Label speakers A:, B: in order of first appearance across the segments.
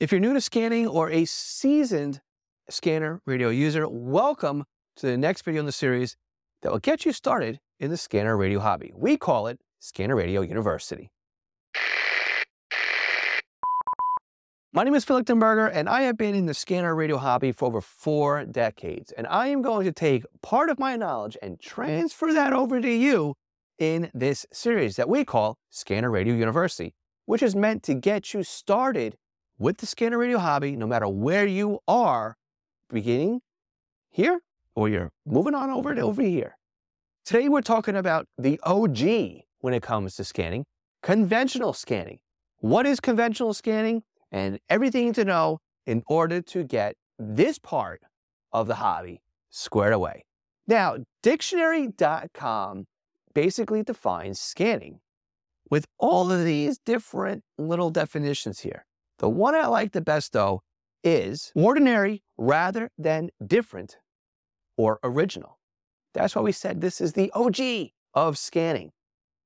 A: If you're new to scanning or a seasoned scanner radio user, welcome to the next video in the series that will get you started in the scanner radio hobby. We call it Scanner Radio University. My name is Phil Lichtenberger, and I have been in the scanner radio hobby for over four decades. And I am going to take part of my knowledge and transfer that over to you in this series that we call Scanner Radio University, which is meant to get you started with the scanner radio hobby, no matter where you are, beginning here or you're moving on over to over here. Today, we're talking about the OG when it comes to scanning, conventional scanning. What is conventional scanning? And everything to know in order to get this part of the hobby squared away. Now, dictionary.com basically defines scanning with all of these different little definitions here. The one I like the best, though, is ordinary rather than different or original. That's why we said this is the OG of scanning.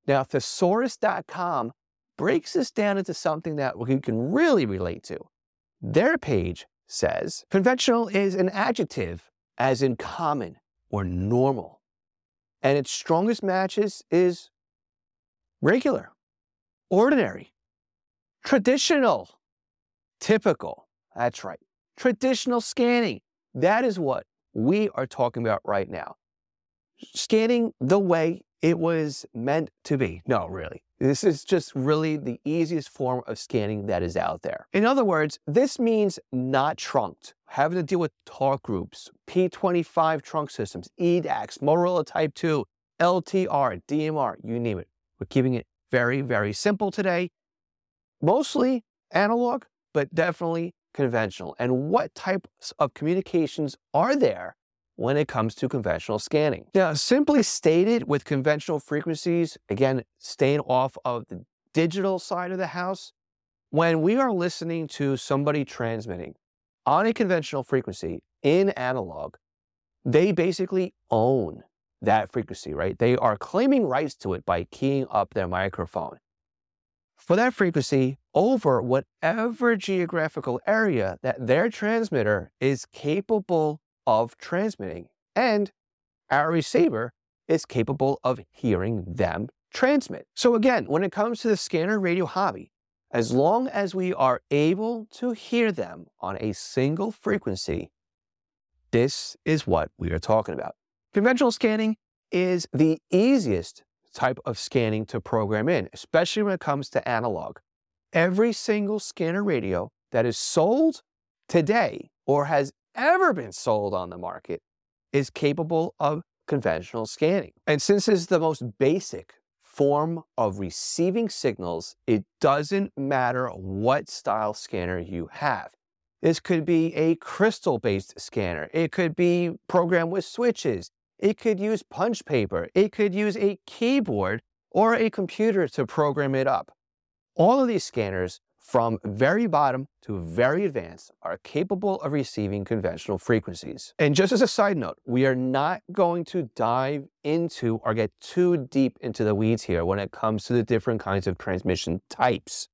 A: Now, thesaurus.com breaks this down into something that we can really relate to. Their page says conventional is an adjective, as in common or normal. And its strongest matches is regular, ordinary, traditional, Typical. That's right. Traditional scanning. That is what we are talking about right now. Scanning the way it was meant to be. No, really. This is just really the easiest form of scanning that is out there. In other words, this means not trunked, having to deal with talk groups, P25 trunk systems, EDACS, Motorola Type 2, LTR, DMR, you name it. We're keeping it very, very simple today. Mostly analog, but definitely conventional. And what types of communications are there when it comes to conventional scanning? Now, simply stated, with conventional frequencies, again, staying off of the digital side of the house, when we are listening to somebody transmitting on a conventional frequency in analog, they basically own that frequency, right? They are claiming rights to it by keying up their microphone for that frequency over whatever geographical area that their transmitter is capable of transmitting. And our receiver is capable of hearing them transmit. So again, when it comes to the scanner radio hobby, as long as we are able to hear them on a single frequency, this is what we are talking about. Conventional scanning is the easiest type of scanning to program in, especially when it comes to analog. Every single scanner radio that is sold today or has ever been sold on the market is capable of conventional scanning. And since it's the most basic form of receiving signals, it doesn't matter what style scanner you have. This could be a crystal based scanner. It could be programmed with switches. It could use punch paper. It could use a keyboard or a computer to program it up. All of these scanners, from very bottom to very advanced, are capable of receiving conventional frequencies. And just as a side note, we are not going to dive into or get too deep into the weeds here when it comes to the different kinds of transmission types.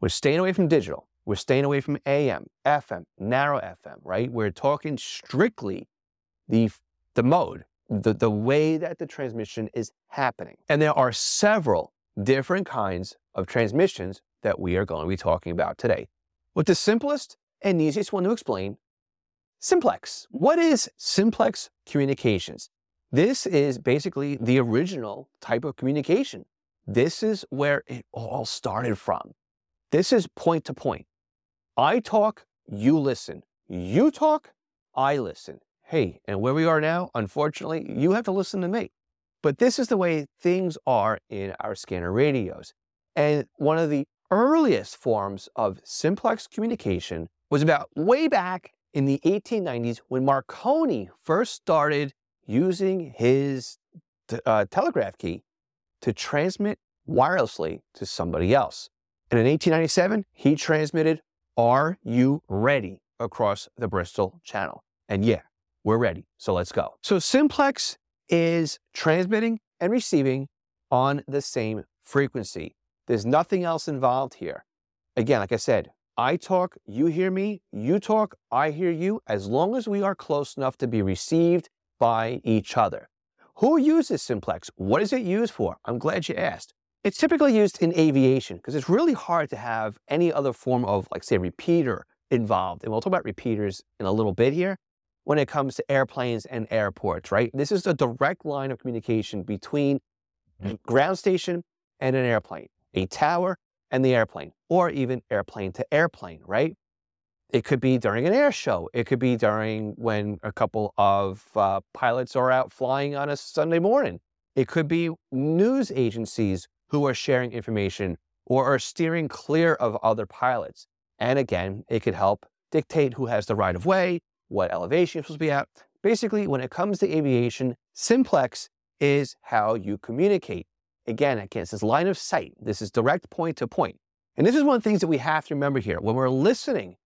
A: We're staying away from digital. We're staying away from AM, FM, narrow FM, right? We're talking strictly the the mode, the, the way that the transmission is happening. And there are several different kinds of transmissions that we are going to be talking about today. With the simplest and easiest one to explain, simplex. What is simplex communications? This is basically the original type of communication. This is where it all started from. This is point to point. I talk, you listen. You talk, I listen hey, and where we are now, unfortunately, you have to listen to me. But this is the way things are in our scanner radios. And one of the earliest forms of simplex communication was about way back in the 1890s when Marconi first started using his uh, telegraph key to transmit wirelessly to somebody else. And in 1897, he transmitted, Are you ready? across the Bristol Channel. And yeah, we're ready. So let's go. So simplex is transmitting and receiving on the same frequency. There's nothing else involved here. Again, like I said, I talk, you hear me, you talk, I hear you, as long as we are close enough to be received by each other. Who uses simplex? What is it used for? I'm glad you asked. It's typically used in aviation because it's really hard to have any other form of, like, say, repeater involved. And we'll talk about repeaters in a little bit here when it comes to airplanes and airports, right? This is a direct line of communication between ground station and an airplane, a tower and the airplane, or even airplane to airplane, right? It could be during an air show. It could be during when a couple of uh, pilots are out flying on a Sunday morning. It could be news agencies who are sharing information or are steering clear of other pilots. And again, it could help dictate who has the right of way, what elevation you're supposed to be at. Basically, when it comes to aviation, simplex is how you communicate. Again, again, this is line of sight. This is direct point to point. And this is one of the things that we have to remember here. When we're listening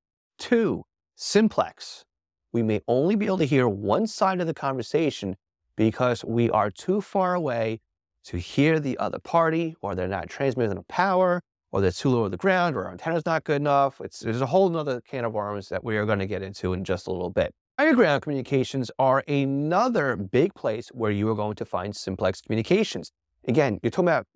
A: to simplex, we may only be able to hear one side of the conversation because we are too far away to hear the other party, or they're not transmitting enough power, or they're too low to the ground, or our antenna's not good enough. It's, there's a whole other can of worms that we are going to get into in just a little bit. Underground communications are another big place where you are going to find simplex communications. Again, you're talking about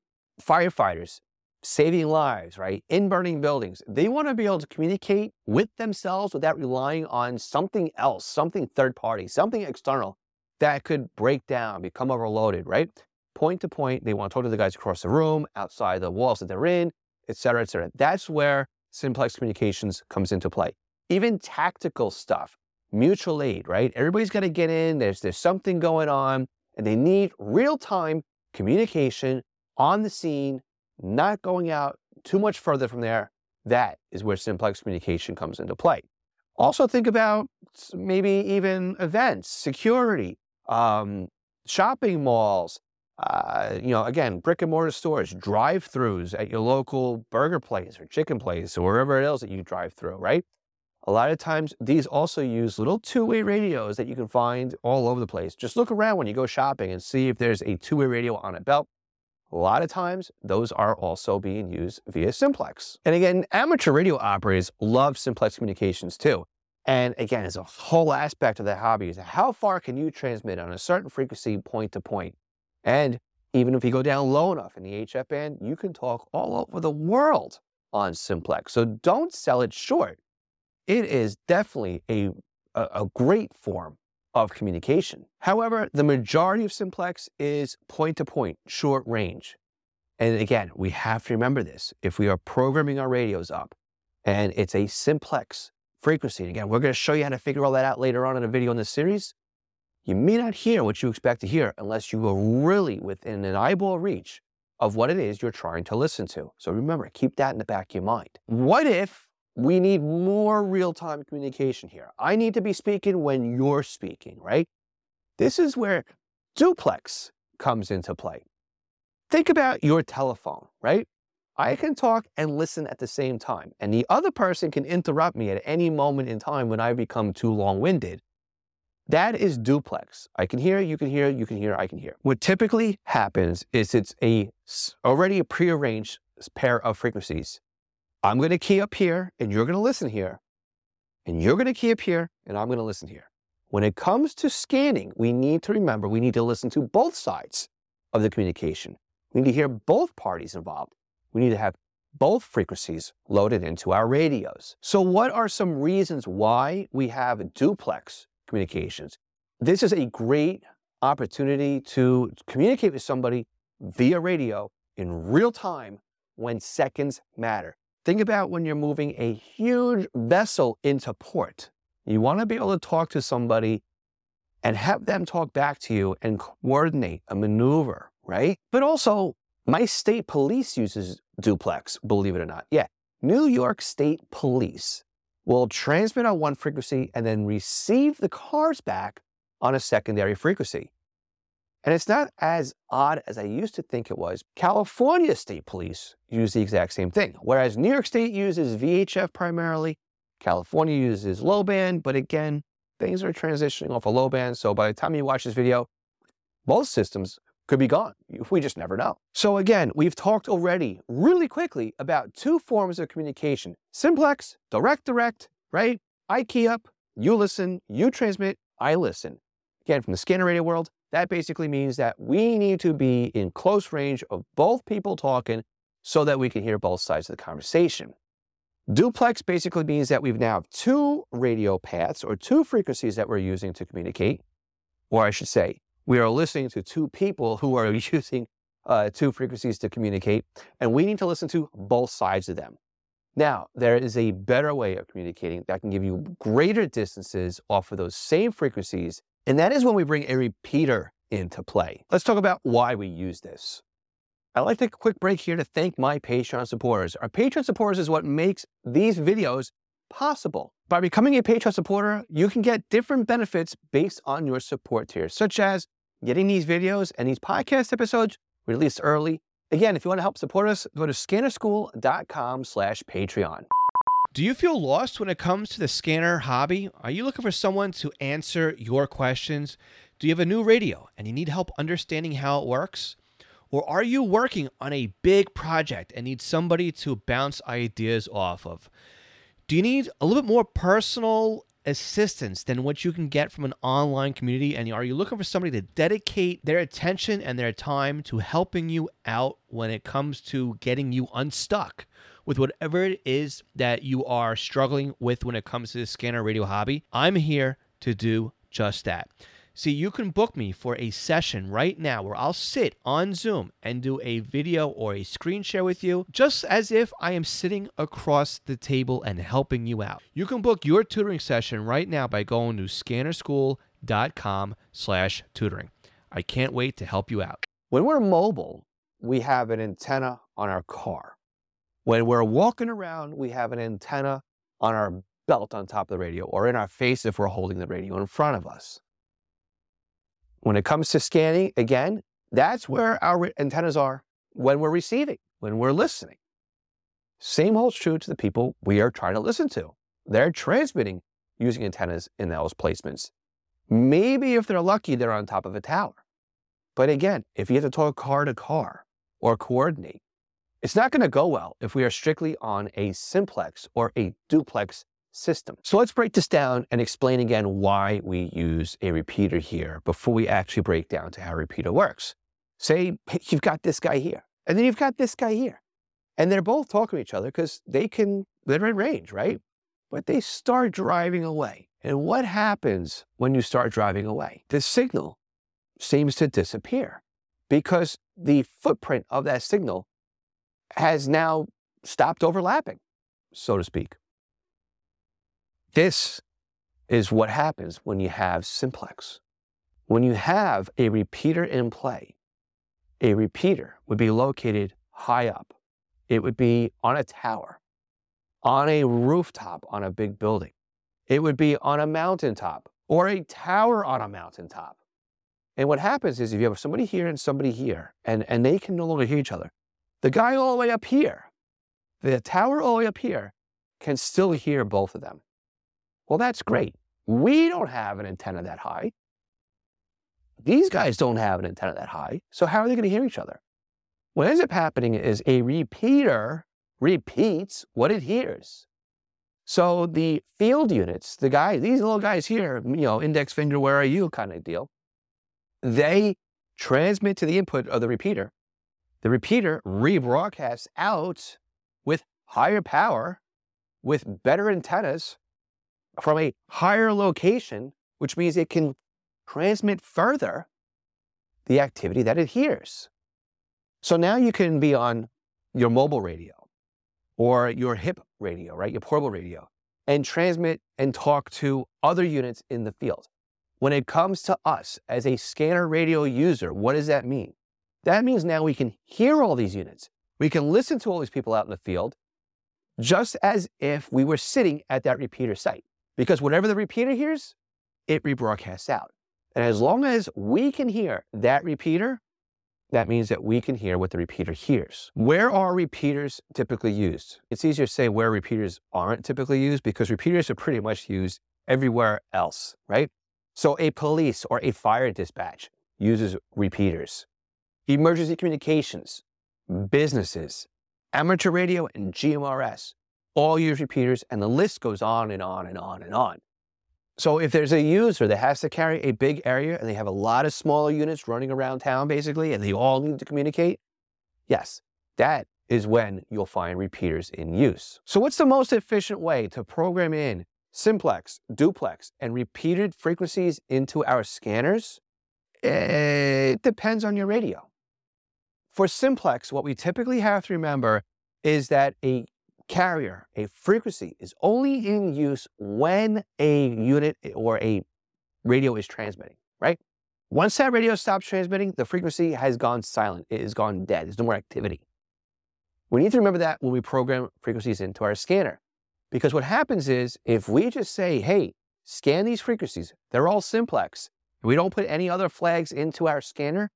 A: firefighters saving lives, right? In burning buildings. They want to be able to communicate with themselves without relying on something else, something third party, something external that could break down, become overloaded, right? Point to point, they want to talk to the guys across the room, outside the walls that they're in, et cetera, et cetera. That's where simplex communications comes into play. Even tactical stuff, mutual aid, right? Everybody's got to get in. There's, there's something going on and they need real time communication on the scene, not going out too much further from there. That is where simplex communication comes into play. Also, think about maybe even events, security, um, shopping malls. Uh, you know, again, brick and mortar stores, drive-throughs at your local burger place or chicken place or wherever else that you drive through, right? A lot of times, these also use little two-way radios that you can find all over the place. Just look around when you go shopping and see if there's a two-way radio on a belt. A lot of times, those are also being used via simplex. And again, amateur radio operators love simplex communications too. And again, it's a whole aspect of the hobby is how far can you transmit on a certain frequency point to point? And even if you go down low enough in the HF band, you can talk all over the world on simplex. So don't sell it short it is definitely a, a, great form of communication. However, the majority of simplex is point to point, short range. And again, we have to remember this. If we are programming our radios up and it's a simplex frequency, and again, we're going to show you how to figure all that out later on in a video in this series, you may not hear what you expect to hear unless you are really within an eyeball reach of what it is you're trying to listen to. So remember, keep that in the back of your mind. What if we need more real-time communication here. I need to be speaking when you're speaking, right? This is where duplex comes into play. Think about your telephone, right? I can talk and listen at the same time, and the other person can interrupt me at any moment in time when I become too long-winded. That is duplex. I can hear, you can hear, you can hear, I can hear. What typically happens is it's a already a prearranged pair of frequencies I'm going to key up here and you're going to listen here. And you're going to key up here and I'm going to listen here. When it comes to scanning, we need to remember we need to listen to both sides of the communication. We need to hear both parties involved. We need to have both frequencies loaded into our radios. So what are some reasons why we have duplex communications? This is a great opportunity to communicate with somebody via radio in real time when seconds matter. Think about when you're moving a huge vessel into port. You want to be able to talk to somebody and have them talk back to you and coordinate a maneuver, right? But also, my state police uses duplex, believe it or not. Yeah, New York State Police will transmit on one frequency and then receive the cars back on a secondary frequency. And it's not as odd as I used to think it was. California State Police use the exact same thing. Whereas New York State uses VHF primarily, California uses low band, but again, things are transitioning off of low band. So by the time you watch this video, both systems could be gone. We just never know. So again, we've talked already really quickly about two forms of communication. Simplex, direct direct, right? I key up, you listen, you transmit, I listen. Again, from the scanner radio world, that basically means that we need to be in close range of both people talking so that we can hear both sides of the conversation. Duplex basically means that we've now have two radio paths or two frequencies that we're using to communicate, or I should say, we are listening to two people who are using uh, two frequencies to communicate, and we need to listen to both sides of them. Now, there is a better way of communicating that can give you greater distances off of those same frequencies, and that is when we bring a repeater into play. Let's talk about why we use this. I'd like to take a quick break here to thank my Patreon supporters. Our Patreon supporters is what makes these videos possible. By becoming a Patreon supporter, you can get different benefits based on your support tier, such as getting these videos and these podcast episodes released early. Again, if you want to help support us, go to scannerschool.com slash Patreon.
B: Do you feel lost when it comes to the scanner hobby? Are you looking for someone to answer your questions? Do you have a new radio and you need help understanding how it works? Or are you working on a big project and need somebody to bounce ideas off of? Do you need a little bit more personal assistance than what you can get from an online community? And are you looking for somebody to dedicate their attention and their time to helping you out when it comes to getting you unstuck with whatever it is that you are struggling with when it comes to the scanner radio hobby? I'm here to do just that. See, you can book me for a session right now where I'll sit on Zoom and do a video or a screen share with you, just as if I am sitting across the table and helping you out. You can book your tutoring session right now by going to scannerschool.com slash tutoring. I can't wait to help you out.
A: When we're mobile, we have an antenna on our car. When we're walking around, we have an antenna on our belt on top of the radio or in our face if we're holding the radio in front of us. When it comes to scanning, again, that's where our antennas are when we're receiving, when we're listening. Same holds true to the people we are trying to listen to. They're transmitting using antennas in those placements. Maybe if they're lucky, they're on top of a tower. But again, if you have to talk car to car or coordinate, it's not going to go well if we are strictly on a simplex or a duplex system. So let's break this down and explain again why we use a repeater here before we actually break down to how a repeater works. Say you've got this guy here, and then you've got this guy here. And they're both talking to each other because they can, they're in range, right? But they start driving away. And what happens when you start driving away? The signal seems to disappear because the footprint of that signal has now stopped overlapping, so to speak. This is what happens when you have simplex. When you have a repeater in play, a repeater would be located high up. It would be on a tower, on a rooftop on a big building. It would be on a mountaintop or a tower on a mountaintop. And what happens is if you have somebody here and somebody here, and, and they can no longer hear each other, the guy all the way up here, the tower all the way up here, can still hear both of them. Well, that's great. We don't have an antenna that high. These guys don't have an antenna that high. So how are they going to hear each other? What ends up happening is a repeater repeats what it hears. So the field units, the guys, these little guys here, you know, index finger, where are you kind of deal, they transmit to the input of the repeater. The repeater rebroadcasts out with higher power, with better antennas, from a higher location, which means it can transmit further the activity that it hears. So now you can be on your mobile radio or your hip radio, right? Your portable radio, and transmit and talk to other units in the field. When it comes to us as a scanner radio user, what does that mean? That means now we can hear all these units. We can listen to all these people out in the field just as if we were sitting at that repeater site because whatever the repeater hears, it rebroadcasts out. And as long as we can hear that repeater, that means that we can hear what the repeater hears. Where are repeaters typically used? It's easier to say where repeaters aren't typically used because repeaters are pretty much used everywhere else, right? So a police or a fire dispatch uses repeaters. Emergency communications, businesses, amateur radio, and GMRS all use repeaters, and the list goes on and on and on and on. So if there's a user that has to carry a big area and they have a lot of smaller units running around town basically, and they all need to communicate, yes, that is when you'll find repeaters in use. So what's the most efficient way to program in simplex, duplex, and repeated frequencies into our scanners? It depends on your radio. For simplex, what we typically have to remember is that a carrier, a frequency, is only in use when a unit or a radio is transmitting, right? Once that radio stops transmitting, the frequency has gone silent. It has gone dead. There's no more activity. We need to remember that when we program frequencies into our scanner. Because what happens is if we just say, hey, scan these frequencies, they're all simplex, we don't put any other flags into our scanner,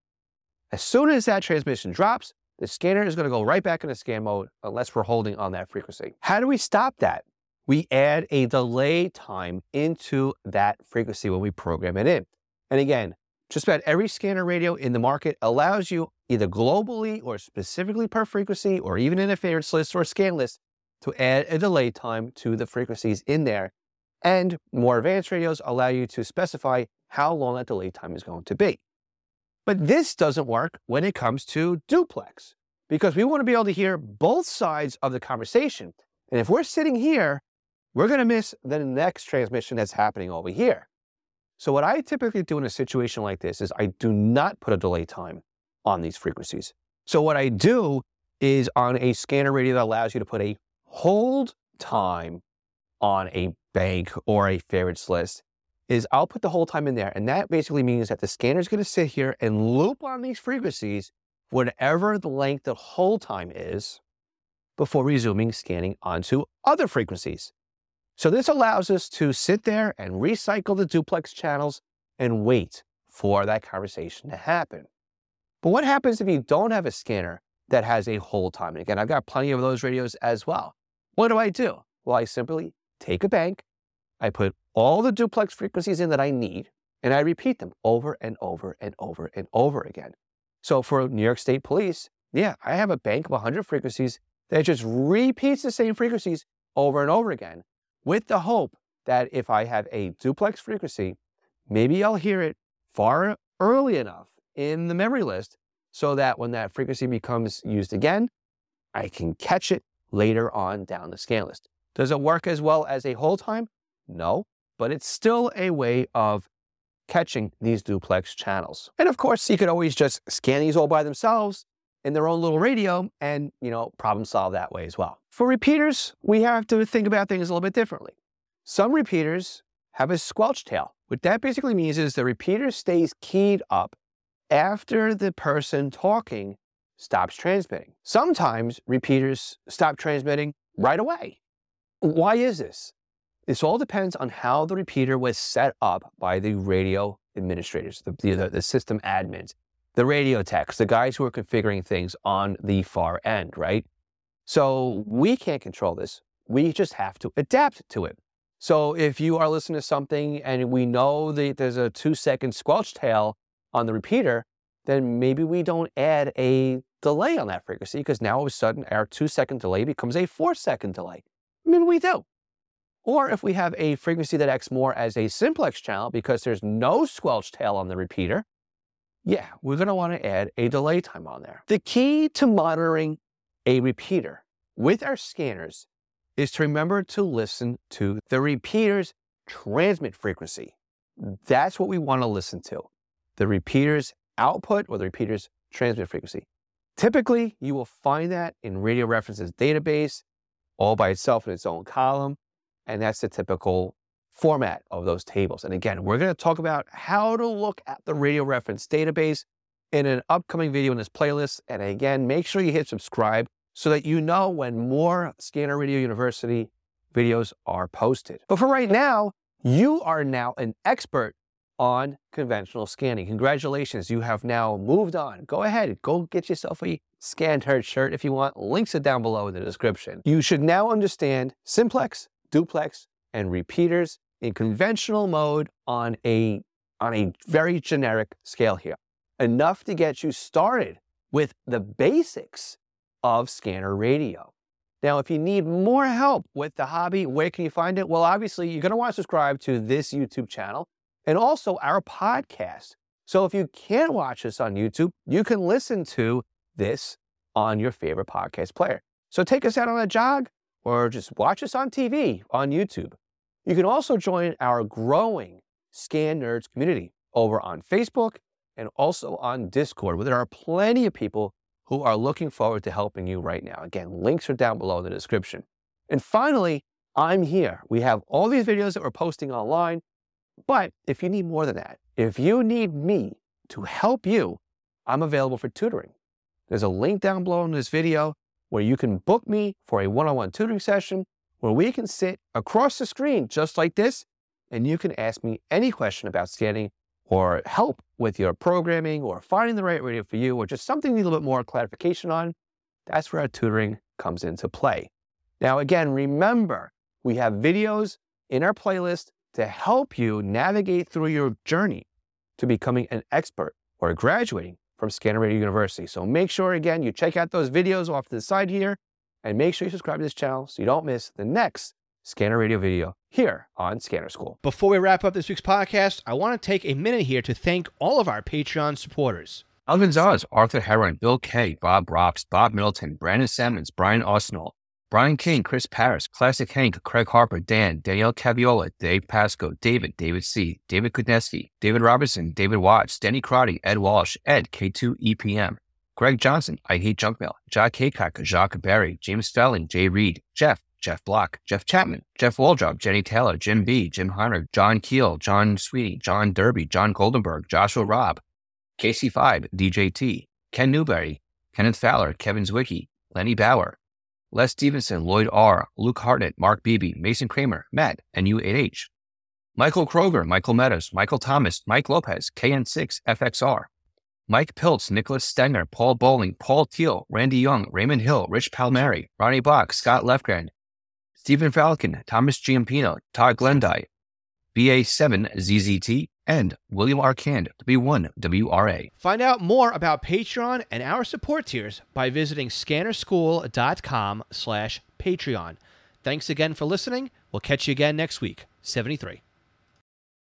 A: as soon as that transmission drops, the scanner is going to go right back into scan mode unless we're holding on that frequency. How do we stop that? We add a delay time into that frequency when we program it in. And again, just about every scanner radio in the market allows you either globally or specifically per frequency or even in a favorites list or scan list to add a delay time to the frequencies in there. And more advanced radios allow you to specify how long that delay time is going to be. But this doesn't work when it comes to duplex because we want to be able to hear both sides of the conversation. And if we're sitting here, we're going to miss the next transmission that's happening over here. So what I typically do in a situation like this is I do not put a delay time on these frequencies. So what I do is on a scanner radio that allows you to put a hold time on a bank or a favorites list, is I'll put the whole time in there. And that basically means that the scanner is going to sit here and loop on these frequencies, whatever the length of hold time is, before resuming scanning onto other frequencies. So this allows us to sit there and recycle the duplex channels and wait for that conversation to happen. But what happens if you don't have a scanner that has a hold time? Again, I've got plenty of those radios as well. What do I do? Well, I simply take a bank, I put all the duplex frequencies in that I need, and I repeat them over and over and over and over again. So for New York State Police, yeah, I have a bank of 100 frequencies that just repeats the same frequencies over and over again with the hope that if I have a duplex frequency, maybe I'll hear it far early enough in the memory list so that when that frequency becomes used again, I can catch it later on down the scan list. Does it work as well as a whole time? No, but it's still a way of catching these duplex channels. And of course, you could always just scan these all by themselves in their own little radio and, you know, problem solve that way as well. For repeaters, we have to think about things a little bit differently. Some repeaters have a squelch tail. What that basically means is the repeater stays keyed up after the person talking stops transmitting. Sometimes repeaters stop transmitting right away. Why is this? This all depends on how the repeater was set up by the radio administrators, the, the, the system admins, the radio techs, the guys who are configuring things on the far end, right? So we can't control this. We just have to adapt to it. So if you are listening to something and we know that there's a two second squelch tail on the repeater, then maybe we don't add a delay on that frequency because now all of a sudden our two second delay becomes a four second delay. I mean, we do. Or if we have a frequency that acts more as a simplex channel because there's no squelch tail on the repeater, yeah, we're going to want to add a delay time on there. The key to monitoring a repeater with our scanners is to remember to listen to the repeater's transmit frequency. That's what we want to listen to. The repeater's output or the repeater's transmit frequency. Typically, you will find that in radio references database all by itself in its own column. And that's the typical format of those tables. And again, we're going to talk about how to look at the radio reference database in an upcoming video in this playlist. And again, make sure you hit subscribe so that you know when more Scanner Radio University videos are posted. But for right now, you are now an expert on conventional scanning. Congratulations, you have now moved on. Go ahead, go get yourself a ScanTech shirt if you want. Links are down below in the description. You should now understand simplex, duplex, and repeaters in conventional mode on a, on a very generic scale here. Enough to get you started with the basics of scanner radio. Now, if you need more help with the hobby, where can you find it? Well, obviously, you're going to want to subscribe to this YouTube channel and also our podcast. So if you can't watch us on YouTube, you can listen to this on your favorite podcast player. So take us out on a jog or just watch us on TV on YouTube. You can also join our growing Scan Nerds community over on Facebook and also on Discord, where there are plenty of people who are looking forward to helping you right now. Again, links are down below in the description. And finally, I'm here. We have all these videos that we're posting online. But if you need more than that, if you need me to help you, I'm available for tutoring. There's a link down below in this video where you can book me for a one on one tutoring session where we can sit across the screen just like this and you can ask me any question about scanning or help with your programming or finding the right radio for you or just something you need a little bit more clarification on, that's where our tutoring comes into play. Now, again, remember, we have videos in our playlist to help you navigate through your journey to becoming an expert or graduating from Scanner Radio University. So make sure, again, you check out those videos off to the side here and make sure you subscribe to this channel so you don't miss the next Scanner Radio video here on Scanner School.
B: Before we wrap up this week's podcast, I want to take a minute here to thank all of our Patreon supporters.
C: Alvin Zaz, Arthur Heron, Bill Kay, Bob Rops, Bob Middleton, Brandon Sammons, Brian Osnell, Brian King, Chris Paris, Classic Hank, Craig Harper, Dan, Danielle Caviola, Dave Pasco, David, David C., David Kudneski, David Robertson, David Watts, Danny Crotty, Ed Walsh, Ed, K2 EPM, Greg Johnson, I Hate Junk Mail, Jack Haycock, Jacques Berry, James Stelling, Jay Reed, Jeff, Jeff Block, Jeff Chapman, Jeff Waldrop, Jenny Taylor, Jim B., Jim Hunter, John Keel, John Sweetie, John Derby, John Goldenberg, Joshua Robb, KC5, DJT, Ken Newberry, Kenneth Fowler, Kevin Zwicky, Lenny Bauer, Les Stevenson, Lloyd R., Luke Hartnett, Mark Beebe, Mason Kramer, Matt, and U8H. Michael Kroger, Michael Meadows, Michael Thomas, Mike Lopez, KN6, FXR. Mike Piltz, Nicholas Stenger, Paul Bowling, Paul Teal, Randy Young, Raymond Hill, Rich Palmieri, Ronnie Bach, Scott Lefgren, Stephen Falcon, Thomas Giampino, Todd Glendy, BA7ZZT, and William Arcand, W1WRA.
B: Find out more about Patreon and our support tiers by visiting scannerschool.com slash Patreon. Thanks again for listening. We'll catch you again next week. 73.